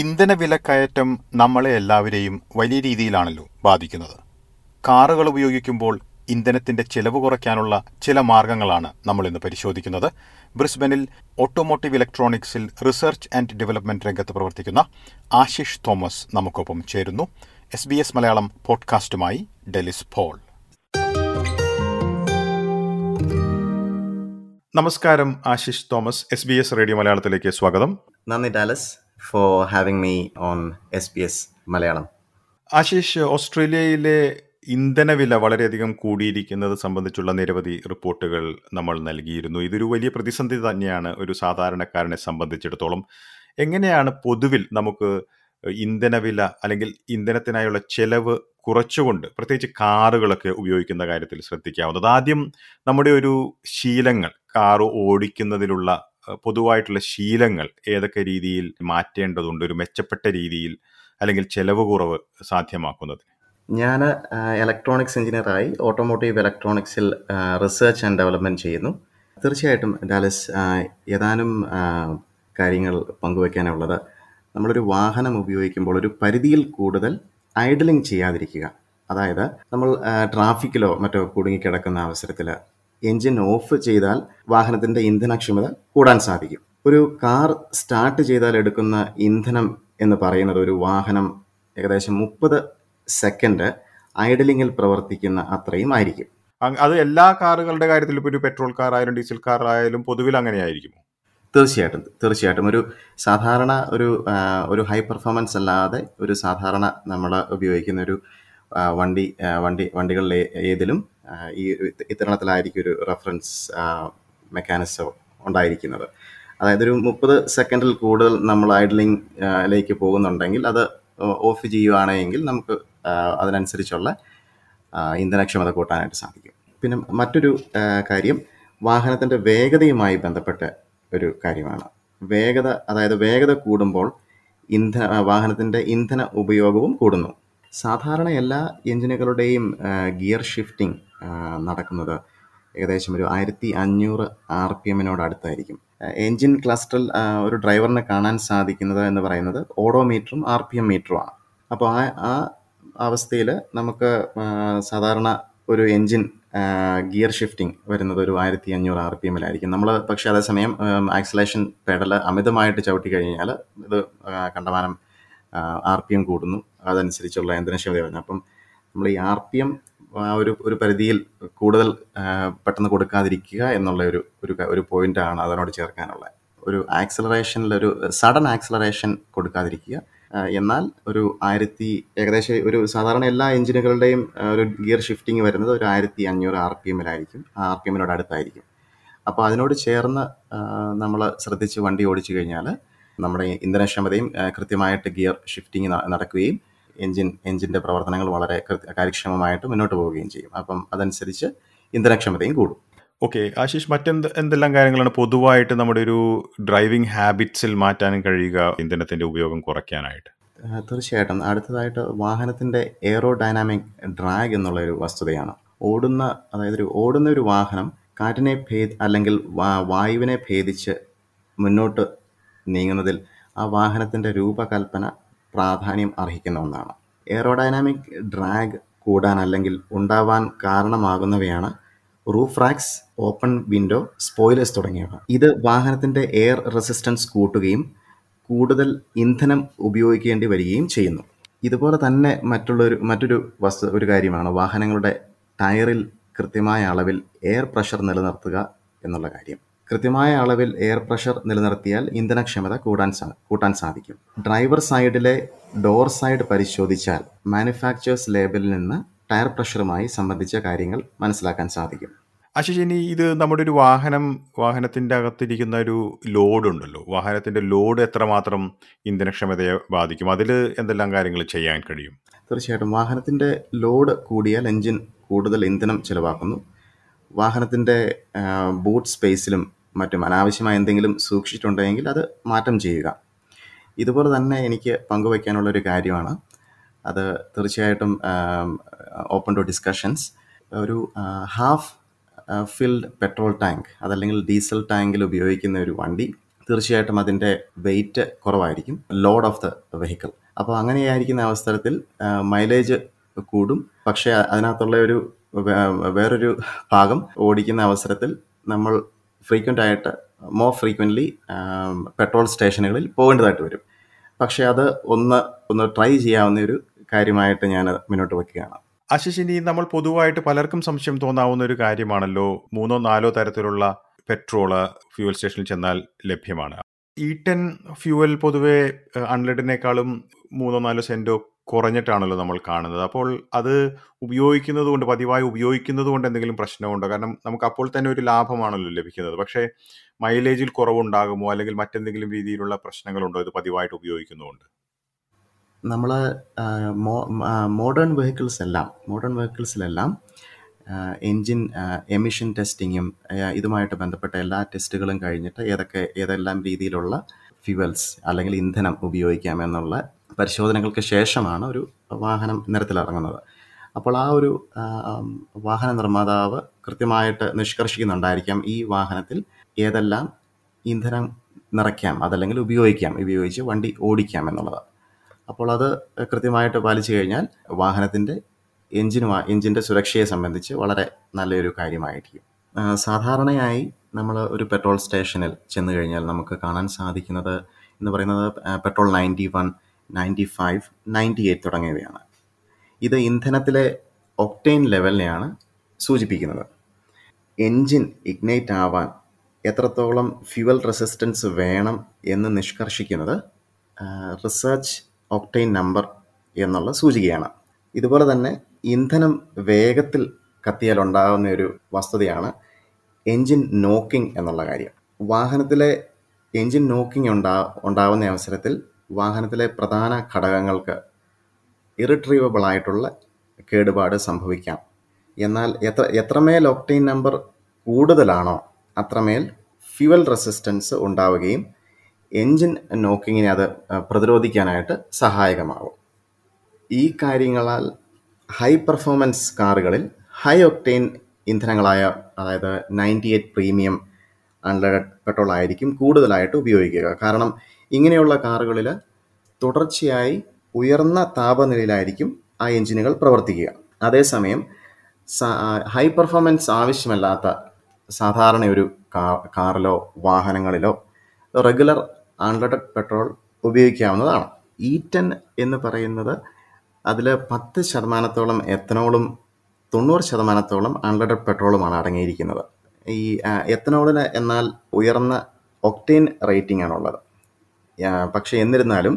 ഇന്ധന വിലക്കയറ്റം നമ്മളെ എല്ലാവരെയും വലിയ രീതിയിലാണല്ലോ ബാധിക്കുന്നത്. കാറുകൾ ഉപയോഗിക്കുമ്പോൾ ഇന്ധനത്തിന്റെ ചെലവ് കുറയ്ക്കാനുള്ള ചില മാർഗങ്ങളാണ് നമ്മൾ ഇന്ന് പരിശോധിക്കുന്നത്. ബ്രിസ്ബനിൽ ഓട്ടോമോട്ടീവ് ഇലക്ട്രോണിക്സിൽ റിസർച്ച് ആൻഡ് ഡെവലപ്മെന്റ് രംഗത്ത് പ്രവർത്തിക്കുന്ന ആശിഷ് തോമസ് നമുക്കൊപ്പം ചേരുന്നു. എസ് ബി എസ് മലയാളം പോഡ്കാസ്റ്റുമായി ഡെലിസ് പോൾ. നമസ്കാരം Ashish Thomas S B S radio മലയാളത്തിലേക്ക് സ്വാഗതം. നന്ദി Delys. For having me on S B S Malayalam. Ashish ഓസ്ട്രേലിയയിലെ ഇന്ധനവില വളരെയധികം കൂടിയിരിക്കുന്നത് സംബന്ധിച്ചുള്ള നിരവധി റിപ്പോർട്ടുകൾ നമ്മൾ നൽകിയിരുന്നു. ഇതൊരു വലിയ പ്രതിസന്ധി തന്നെയാണ് ഒരു സാധാരണക്കാരനെ സംബന്ധിച്ചിടത്തോളം. എങ്ങനെയാണ് പൊതുവിൽ നമുക്ക് ഇന്ധനവില അല്ലെങ്കിൽ ഇന്ധനത്തിനായുള്ള ചെലവ് കുറച്ചുകൊണ്ട് പ്രത്യേകിച്ച് കാറുകളൊക്കെ ഉപയോഗിക്കുന്ന കാര്യത്തിൽ ശ്രദ്ധിക്കാവുന്നത്? ആദ്യം നമ്മുടെ ഒരു ശീലങ്ങൾ കാർ ഓടിക്കുന്നതിലുള്ള പൊതുവായിട്ടുള്ള ശീലങ്ങൾ ഏതൊക്കെ രീതിയിൽ മാറ്റേണ്ടതുണ്ട് ഒരു മെച്ചപ്പെട്ട രീതിയിൽ അല്ലെങ്കിൽ ചെലവ് കുറവ് സാധ്യമാക്കുന്നത് ഞാൻ ഇലക്ട്രോണിക്സ് എഞ്ചിനീയറായി ഓട്ടോമോട്ടീവ് ഇലക്ട്രോണിക്സിൽ റിസർച്ച് ആൻഡ് ഡെവലപ്മെന്റ് ചെയ്യുന്നു. തീർച്ചയായിട്ടും ഡാലസ് ഏതാനും കാര്യങ്ങൾ പങ്കുവയ്ക്കാനുള്ളത് നമ്മളൊരു വാഹനം ഉപയോഗിക്കുമ്പോൾ ഒരു പരിധിയിൽ കൂടുതൽ ഐഡലിംഗ് ചെയ്യാതിരിക്കുക. അതായത് നമ്മൾ ട്രാഫിക്കിലോ മറ്റോ കുടുങ്ങിക്കിടക്കുന്ന അവസരത്തിൽ എൻജിൻ ഓഫ് ചെയ്താൽ വാഹനത്തിന്റെ ഇന്ധനക്ഷമത കൂടാൻ സാധിക്കും. ഒരു കാർ സ്റ്റാർട്ട് ചെയ്താൽ എടുക്കുന്ന ഇന്ധനം എന്ന് പറയുന്നത് ഒരു വാഹനം ഏകദേശം മുപ്പത് സെക്കൻഡ് ഐഡലിങ്ങിൽ പ്രവർത്തിക്കുന്ന അത്രയും ആയിരിക്കും. അത് എല്ലാ കാറുകളുടെ കാര്യത്തിൽ ഇപ്പോൾ ഒരു പെട്രോൾ കാർ ആയാലും ഡീസൽ കാർ ആയാലും പൊതുവിൽ അങ്ങനെയായിരിക്കും തീർച്ചയായിട്ടും തീർച്ചയായിട്ടും. ഒരു സാധാരണ ഒരു ഒരു ഹൈ പെർഫോമൻസ് അല്ലാതെ ഒരു സാധാരണ നമ്മൾ ഉപയോഗിക്കുന്ന ഒരു വണ്ടി വണ്ടി വണ്ടികളിൽ ഏതിലും ഈ ഇത്തരണത്തിലായിരിക്കും ഒരു റെഫറൻസ് മെക്കാനിസം ഉണ്ടായിരിക്കുന്നത്. അതായത് ഒരു മുപ്പത് സെക്കൻഡിൽ കൂടുതൽ നമ്മൾ ഐഡലിംഗിലേക്ക് പോകുന്നുണ്ടെങ്കിൽ അത് ഓഫ് ചെയ്യുകയാണെങ്കിൽ നമുക്ക് അതിനനുസരിച്ചുള്ള ഇന്ധനക്ഷമത കൂട്ടാനായിട്ട് സാധിക്കും. പിന്നെ മറ്റൊരു കാര്യം വാഹനത്തിന്റെ വേഗതയുമായി ബന്ധപ്പെട്ട ഒരു കാര്യമാണ്. വേഗത അതായത് വേഗത കൂടുമ്പോൾ ഇന്ധന വാഹനത്തിന്റെ ഇന്ധന ഉപയോഗവും കൂടുന്നു. സാധാരണ എല്ലാ എഞ്ചിനുകളുടെയും ഗിയർ ഷിഫ്റ്റിംഗ് നടക്കുന്നത്. ഏകദേശം ഒരു ആയിരത്തി അഞ്ഞൂറ് ആർ പി എമ്മിനോട് അടുത്തായിരിക്കും എൻജിൻ ക്ലസ്റ്ററിൽ ഒരു ഡ്രൈവറിനെ കാണാൻ സാധിക്കുന്നത് എന്ന് പറയുന്നത് ഓഡോമീറ്ററും ആർ പി എം മീറ്ററുമാണ്. അപ്പോൾ ആ ആ അവസ്ഥയിൽ നമുക്ക് സാധാരണ ഒരു എൻജിൻ ഗിയർ ഷിഫ്റ്റിംഗ് വരുന്നത് ഒരു ആയിരത്തി അഞ്ഞൂറ് ആർ പി എമ്മിലായിരിക്കും നമ്മൾ പക്ഷേ അതേസമയം ആക്സലേഷൻ പെഡൽ അമിതമായിട്ട് ചവിട്ടി കഴിഞ്ഞാൽ ഇത് കണ്ടമാനം ആർ പി എം കൂടുന്നു. അതനുസരിച്ചുള്ള ഇന്ധനക്ഷമത വരുന്നു അപ്പം നമ്മൾ ഈ ആർ പി എം ഒരു ഒരു പരിധിയിൽ കൂടുതൽ പെട്ടെന്ന് കൊടുക്കാതിരിക്കുക എന്നുള്ള ഒരു ഒരു ഒരു പോയിന്റാണ് അതിനോട് ചേർക്കാനുള്ള ഒരു ആക്സലറേഷനിൽ ഒരു സഡൻ ആക്സലറേഷൻ കൊടുക്കാതിരിക്കുക. എന്നാൽ ഒരു ആയിരത്തി ഏകദേശം ഒരു സാധാരണ എല്ലാ എഞ്ചിനുകളുടെയും ഒരു ഗിയർ ഷിഫ്റ്റിംഗ് വരുന്നത് ഒരു ആയിരത്തി അഞ്ഞൂറ് ആർ പി എമ്മിലായിരിക്കും ആർ പി എമ്മിനോട് അടുത്തായിരിക്കും. അപ്പോൾ അതിനോട് ചേർന്ന് നമ്മൾ ശ്രദ്ധിച്ച് വണ്ടി ഓടിച്ചു കഴിഞ്ഞാൽ നമ്മുടെ ഇന്ധനക്ഷമതയും കൃത്യമായിട്ട് ഗിയർ ഷിഫ്റ്റിംഗ് നടക്കുകയും എൻജിൻ എൻജിന്റെ പ്രവർത്തനങ്ങൾ വളരെ കാര്യക്ഷമമായിട്ട് മുന്നോട്ട് പോവുകയും ചെയ്യും. അപ്പം അതനുസരിച്ച് ഇന്ധനക്ഷമതയും കൂടും. ഓക്കെ. ആശിഷ് മറ്റെന്ത് എന്തെല്ലാം കാര്യങ്ങളാണ് പൊതുവായിട്ട് നമ്മുടെ ഒരു ഡ്രൈവിംഗ് ഹാബിറ്റ്സിൽ മാറ്റാനും കഴിയുക? ഇന്ധനത്തിന്റെ ഉപയോഗം കുറയ്ക്കാനായിട്ട്. തീർച്ചയായിട്ടും. അടുത്തതായിട്ട് വാഹനത്തിന്റെ എയറോ ഡൈനാമിക് ഡ്രാഗ് എന്നുള്ള ഒരു വസ്തുതയാണ്. ഓടുന്ന അതായത് ഒരു ഓടുന്ന ഒരു വാഹനം കാറ്റിനെ ഭേദ അല്ലെങ്കിൽ വായുവിനെ ഭേദിച്ച് മുന്നോട്ട് നീങ്ങുന്നതിൽ ആ വാഹനത്തിന്റെ രൂപകൽപ്പന പ്രാധാന്യം അർഹിക്കുന്ന ഒന്നാണ്. എയറോഡൈനാമിക് ഡ്രാഗ് കൂടാൻ അല്ലെങ്കിൽ ഉണ്ടാവാൻ കാരണമാകുന്നവയാണ് roof racks open window spoilers തുടങ്ങിയവ. ഇത് വാഹനത്തിന്റെ എയർ റെസിസ്റ്റൻസ് കൂട്ടുകയും കൂടുതൽ ഇന്ധനം ഉപയോഗിക്കേണ്ടി വരികയും ചെയ്യുന്നു. ഇതുപോലെ തന്നെ മറ്റുള്ളൊരു മറ്റൊരു വസ്തു ഒരു കാര്യമാണ് വാഹനങ്ങളുടെ ടയറിൽ കൃത്യമായ അളവിൽ എയർ പ്രഷർ നിലനിർത്തുക എന്നുള്ള കാര്യം. കൃത്യമായ അളവിൽ എയർ പ്രഷർ നിലനിർത്തിയാൽ ഇന്ധനക്ഷമത കൂടാൻ സാ കൂട്ടാൻ സാധിക്കും. ഡ്രൈവർ സൈഡിലെ ഡോർ സൈഡ് പരിശോധിച്ചാൽ മാനുഫാക്ചേഴ്സ് ലേബലിൽ നിന്ന് ടയർ പ്രഷറുമായി സംബന്ധിച്ച കാര്യങ്ങൾ മനസ്സിലാക്കാൻ സാധിക്കും. ആശിഷ് ഇനി ഇത് നമ്മുടെ ഒരു വാഹനം വാഹനത്തിന്റെ അകത്തിരിക്കുന്ന ഒരു ലോഡ് ഉണ്ടല്ലോ. വാഹനത്തിന്റെ ലോഡ് എത്രമാത്രം ഇന്ധനക്ഷമതയെ ബാധിക്കും? അതിൽ എന്തെല്ലാം കാര്യങ്ങൾ ചെയ്യാൻ കഴിയും? തീർച്ചയായിട്ടും വാഹനത്തിന്റെ ലോഡ് കൂടിയാൽ എഞ്ചിൻ കൂടുതൽ ഇന്ധനം ചിലവാക്കുന്നു. വാഹനത്തിന്റെ ബൂട്ട് സ്പേസിലും മറ്റും അനാവശ്യമായ എന്തെങ്കിലും സൂക്ഷിച്ചിട്ടുണ്ടെങ്കിൽ അത് മാറ്റം ചെയ്യുക. ഇതുപോലെ തന്നെ എനിക്ക് പങ്കുവയ്ക്കാനുള്ള ഒരു കാര്യമാണ്. അത് തീർച്ചയായിട്ടും ഓപ്പൺ ടു ഡിസ്കഷൻസ് ഒരു ഹാഫ് ഫിൽഡ് പെട്രോൾ ടാങ്ക് അതല്ലെങ്കിൽ ഡീസൽ ടാങ്കിൽ ഉപയോഗിക്കുന്ന ഒരു വണ്ടി തീർച്ചയായിട്ടും അതിന്റെ വെയിറ്റ് കുറവായിരിക്കും. ലോഡ് ഓഫ് ദ വെഹിക്കിൾ അപ്പോൾ അങ്ങനെയായിരിക്കുന്ന അവസരത്തിൽ മൈലേജ് കൂടും. പക്ഷേ അതിനകത്തുള്ള ഒരു വേറൊരു ഭാഗം ഓടിക്കുന്ന അവസരത്തിൽ നമ്മൾ ഫ്രീക്വന്റ് ആയിട്ട് മോർ ഫ്രീക്വന്റ്ലി പെട്രോൾ സ്റ്റേഷനുകളിൽ പോകേണ്ടതായിട്ട് വരും. പക്ഷേ അത് ഒന്ന് ഒന്ന് ട്രൈ ചെയ്യാവുന്ന ഒരു കാര്യമായിട്ട് ഞാൻ മുന്നോട്ട് വയ്ക്കുകയാണ് ആശിഷ് ഇനി നമ്മൾ പൊതുവായിട്ട് പലർക്കും സംശയം തോന്നാവുന്ന ഒരു കാര്യമാണല്ലോ. മൂന്നോ നാലോ തരത്തിലുള്ള പെട്രോൾ ഫ്യൂവൽ സ്റ്റേഷനിൽ ചെന്നാൽ ലഭ്യമാണ്. ഈ ടെൻ ഫ്യൂവൽ പൊതുവെ അൺലെഡിനേക്കാളും മൂന്നോ നാലോ സെന്റോ കുറഞ്ഞിട്ടാണല്ലോ നമ്മൾ കാണുന്നത്. അപ്പോൾ അത് ഉപയോഗിക്കുന്നത് കൊണ്ട് പതിവായി ഉപയോഗിക്കുന്നത് കൊണ്ട് എന്തെങ്കിലും പ്രശ്നമുണ്ടോ? കാരണം നമുക്ക് അപ്പോൾ തന്നെ ഒരു ലാഭമാണല്ലോ ലഭിക്കുന്നത്. പക്ഷേ മൈലേജിൽ കുറവുണ്ടാകുമോ? അല്ലെങ്കിൽ മറ്റെന്തെങ്കിലും രീതിയിലുള്ള പ്രശ്നങ്ങളുണ്ടോ ഇത് പതിവായിട്ട് ഉപയോഗിക്കുന്നതുകൊണ്ട്? നമ്മൾ മോഡേൺ വെഹിക്കിൾസ് എല്ലാം മോഡേൺ വെഹിക്കിൾസിലെല്ലാം എൻജിൻ എമിഷൻ ടെസ്റ്റിങ്ങും ഇതുമായിട്ട് ബന്ധപ്പെട്ട എല്ലാ ടെസ്റ്റുകളും കഴിഞ്ഞിട്ട് ഏതൊക്കെ ഏതെല്ലാം രീതിയിലുള്ള ഫ്യൂവൽസ് അല്ലെങ്കിൽ ഇന്ധനം ഉപയോഗിക്കാമെന്നുള്ള പരിശോധനകൾക്ക് ശേഷമാണ് ഒരു വാഹനം നിരത്തിലിറങ്ങുന്നത് അപ്പോൾ ആ ഒരു വാഹന നിർമ്മാതാവ് കൃത്യമായിട്ട് നിഷ്കർഷിക്കുന്നുണ്ടായിരിക്കാം ഈ വാഹനത്തിൽ ഏതെല്ലാം ഇന്ധനം നിറയ്ക്കാം അതല്ലെങ്കിൽ ഉപയോഗിക്കാം ഉപയോഗിച്ച് വണ്ടി ഓടിക്കാം എന്നുള്ളത്. അപ്പോൾ അത് കൃത്യമായിട്ട് പാലിച്ചു കഴിഞ്ഞാൽ വാഹനത്തിന്റെ എഞ്ചിനുമാ എഞ്ചിന്റെ സുരക്ഷയെ സംബന്ധിച്ച് വളരെ നല്ലൊരു കാര്യമായിരിക്കും. സാധാരണയായി നമ്മൾ ഒരു പെട്രോൾ സ്റ്റേഷനിൽ ചെന്ന് കഴിഞ്ഞാൽ നമുക്ക് കാണാൻ സാധിക്കുന്നത് എന്ന് പറയുന്നത് petrol ninety one ninety five ninety eight തുടങ്ങിയവയാണ്. ഇത് ഇന്ധനത്തിലെ ഒക്ടെയിൻ ലെവലിനെയാണ് സൂചിപ്പിക്കുന്നത്. എൻജിൻ ഇഗ്നൈറ്റ് ആവാൻ എത്രത്തോളം ഫ്യുവൽ റെസിസ്റ്റൻസ് വേണം എന്ന് നിഷ്കർഷിക്കുന്നത് റിസർച്ച് ഒക്ടെയിൻ നമ്പർ എന്നുള്ള സൂചികയാണ്. ഇതുപോലെ തന്നെ ഇന്ധനം വേഗത്തിൽ കത്തിയാൽ ഉണ്ടാകുന്ന ഒരു വസ്തുതയാണ് എൻജിൻ നോക്കിംഗ് എന്നുള്ള കാര്യം. വാഹനത്തിലെ എൻജിൻ നോക്കിംഗ് ഉണ്ടാ ഉണ്ടാവുന്ന അവസരത്തിൽ വാഹനത്തിലെ പ്രധാന ഘടകങ്ങൾക്ക് ഇറിട്രീവബിൾ ആയിട്ടുള്ള കേടുപാട് സംഭവിക്കാം. എന്നാൽ എത്ര എത്രമേൽ ഒക്ടെയിൻ നമ്പർ കൂടുതലാണോ അത്രമേൽ ഫ്യുവൽ റെസിസ്റ്റൻസ് ഉണ്ടാവുകയും എൻജിൻ നോക്കിങ്ങിനെ അത് പ്രതിരോധിക്കാനായിട്ട് സഹായകമാവും. ഈ കാര്യങ്ങളാൽ ഹൈ പെർഫോമൻസ് കാറുകളിൽ ഹൈ ഒക്ടെയിൻ ഇന്ധനങ്ങളായ അതായത് ninety eight premium unleaded petrol ആയിരിക്കും കൂടുതലായിട്ട് ഉപയോഗിക്കുക. കാരണം ഇങ്ങനെയുള്ള കാറുകളിൽ തുടർച്ചയായി ഉയർന്ന താപനിലയിലായിരിക്കും ആ എഞ്ചിനുകൾ പ്രവർത്തിക്കുക. അതേസമയം ഹൈ പെർഫോമൻസ് ആവശ്യമല്ലാത്ത സാധാരണ ഒരു കാറിലോ വാഹനങ്ങളിലോ റെഗുലർ അൺലെഡഡ് പെട്രോൾ ഉപയോഗിക്കാവുന്നതാണ്. ഈ ടെൻ എന്ന് പറയുന്നത് അതിൽ പത്ത് ശതമാനത്തോളം എത്തനോളും തൊണ്ണൂറ് ശതമാനത്തോളം അൺലെഡഡ് പെട്രോളുമാണ് അടങ്ങിയിരിക്കുന്നത്. ഈ എത്തനോളിന് എന്നാൽ ഉയർന്ന ഒക്ടെയിൻ റേറ്റിംഗ് ആണുള്ളത് പക്ഷേ എന്നിരുന്നാലും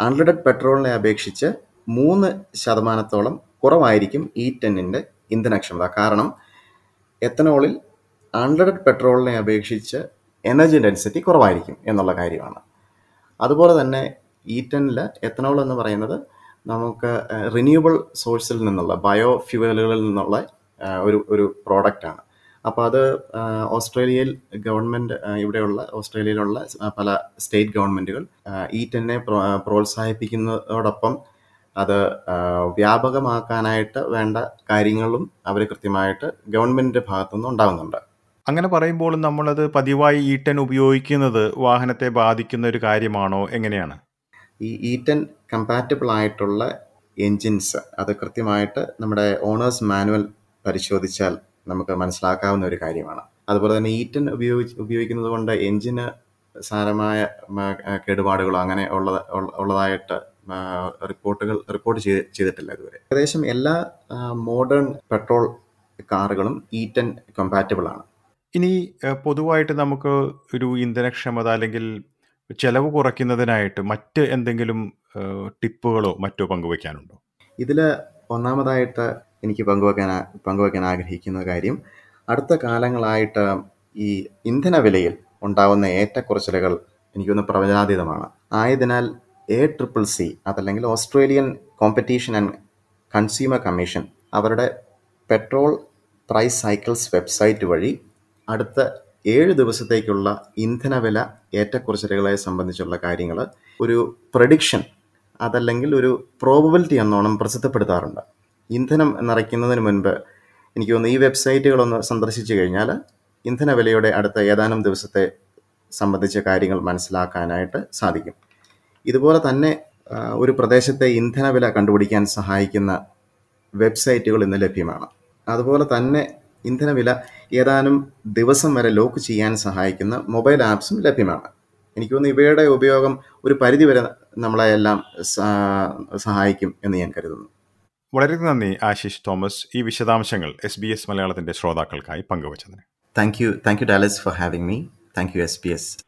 അൺലിഡഡ് പെട്രോളിനെ അപേക്ഷിച്ച് മൂന്ന് ശതമാനത്തോളം കുറവായിരിക്കും ഇ ടെന്നിന്റെ ഇന്ധനക്ഷമത. കാരണം എത്തനോളിൽ അൺലിഡഡ് പെട്രോളിനെ അപേക്ഷിച്ച് എനർജി ഡെൻസിറ്റി കുറവായിരിക്കും എന്നുള്ള കാര്യമാണ്. അതുപോലെ തന്നെ ഇ ടെന്നിൽ എത്തനോൾ എന്ന് പറയുന്നത് നമുക്ക് റിന്യൂവബിൾ സോഴ്സിൽ നിന്നുള്ള ബയോ ഫ്യൂവലുകളിൽ നിന്നുള്ള ഒരു ഒരു പ്രോഡക്റ്റാണ്. അപ്പോൾ അത് ഓസ്ട്രേലിയയിൽ ഗവൺമെന്റ് ഇവിടെയുള്ള ഓസ്ട്രേലിയയിലുള്ള പല സ്റ്റേറ്റ് ഗവൺമെന്റുകൾ ഈ ടെന്നെ പ്രോത്സാഹിപ്പിക്കുന്നതോടൊപ്പം അത് വ്യാപകമാക്കാനായിട്ട് വേണ്ട കാര്യങ്ങളും അവർ കൃത്യമായിട്ട് ഗവൺമെന്റിന്റെ ഭാഗത്തുനിന്ന് ഉണ്ടാകുന്നുണ്ട് അങ്ങനെ പറയുമ്പോൾ നമ്മളത് പതിവായി ഇ ടെൻ ഉപയോഗിക്കുന്നത് വാഹനത്തെ ബാധിക്കുന്ന ഒരു കാര്യമാണോ എങ്ങനെയാണ്? ഈ ഇ ടെൻ കമ്പാറ്റബിൾ ആയിട്ടുള്ള എൻജിൻസ് അത് കൃത്യമായിട്ട് നമ്മുടെ ഓണേഴ്സ് മാനുവൽ പരിശോധിച്ചാൽ നമുക്ക് മനസ്സിലാക്കാവുന്ന ഒരു കാര്യമാണ്. അതുപോലെ തന്നെ ഈറ്റൻ ഉപയോഗിച്ച് ഉപയോഗിക്കുന്നത് കൊണ്ട് എൻജിന് സാരമായ കേടുപാടുകളോ അങ്ങനെ ഉള്ള ഉള്ള- ഉള്ളതായിട്ട് റിപ്പോർട്ടുകൾ റിപ്പോർട്ട് ചെയ്ത് ചെയ്തിട്ടില്ല ഇതുവരെ. ഏകദേശം എല്ലാ മോഡേൺ പെട്രോൾ കാറുകളും ഈറ്റൻ കമ്പാറ്റബിൾ ആണ്. ഇനി പൊതുവായിട്ട് നമുക്ക് ഒരു ഇന്ധനക്ഷമത അല്ലെങ്കിൽ ചെലവ് കുറയ്ക്കുന്നതിനായിട്ട് മറ്റ് എന്തെങ്കിലും ടിപ്പുകളോ മറ്റോ പങ്കുവയ്ക്കാനുണ്ടോ ഇതിൽ ഒന്നാമതായിട്ട് എനിക്ക് പങ്കുവെക്കാൻ പങ്കുവെക്കാൻ ആഗ്രഹിക്കുന്ന കാര്യം അടുത്ത കാലങ്ങളായിട്ട് ഈ ഇന്ധന വിലയിൽ ഉണ്ടാവുന്ന ഏറ്റക്കുറച്ചിലുകൾ എനിക്കൊന്ന് പ്രവചനാതീതമാണ്. ആയതിനാൽ എ ട്രിപ്പിൾ സി അതല്ലെങ്കിൽ Australian competition and consumer commission അവരുടെ പെട്രോൾ പ്രൈസ് സൈക്കിൾസ് വെബ്സൈറ്റ് വഴി അടുത്ത ഏഴ് ദിവസത്തേക്കുള്ള ഇന്ധനവില ഏറ്റക്കുറച്ചിലുകളെ സംബന്ധിച്ചുള്ള കാര്യങ്ങൾ ഒരു പ്രഡിക്ഷൻ അതല്ലെങ്കിൽ ഒരു പ്രോബബിലിറ്റി എന്നോണം പ്രസിദ്ധപ്പെടുത്താറുണ്ട്. ഇന്ധനം നിറയ്ക്കുന്നതിന് മുൻപ് എനിക്ക് തോന്നുന്നു ഈ വെബ്സൈറ്റുകളൊന്ന് സന്ദർശിച്ചു കഴിഞ്ഞാൽ ഇന്ധന വിലയുടെ അടുത്ത ഏതാനും ദിവസത്തെ സംബന്ധിച്ച കാര്യങ്ങൾ മനസ്സിലാക്കാനായിട്ട് സാധിക്കും. ഇതുപോലെ തന്നെ ഒരു പ്രദേശത്തെ ഇന്ധന വില കണ്ടുപിടിക്കാൻ സഹായിക്കുന്ന വെബ്സൈറ്റുകൾ ഇന്ന് ലഭ്യമാണ്. അതുപോലെ തന്നെ ഇന്ധനവില ഏതാനും ദിവസം വരെ ലോക്ക് ചെയ്യാൻ സഹായിക്കുന്ന മൊബൈൽ ആപ്സും ലഭ്യമാണ്. എനിക്ക് തോന്നുന്നു ഇവയുടെ ഉപയോഗം ഒരു പരിധിവരെ നമ്മളെ എല്ലാം സഹായിക്കും എന്ന് ഞാൻ കരുതുന്നു. വളരെ നന്ദി ആശിഷ് തോമസ്. ഈ വിശദാംശങ്ങൾ എസ് ബി എസ് മലയാളത്തിന്റെ ശ്രോതാക്കൾക്കായി പങ്കുവച്ചതിന്. Thank you thank you Delys for having me thank you S B S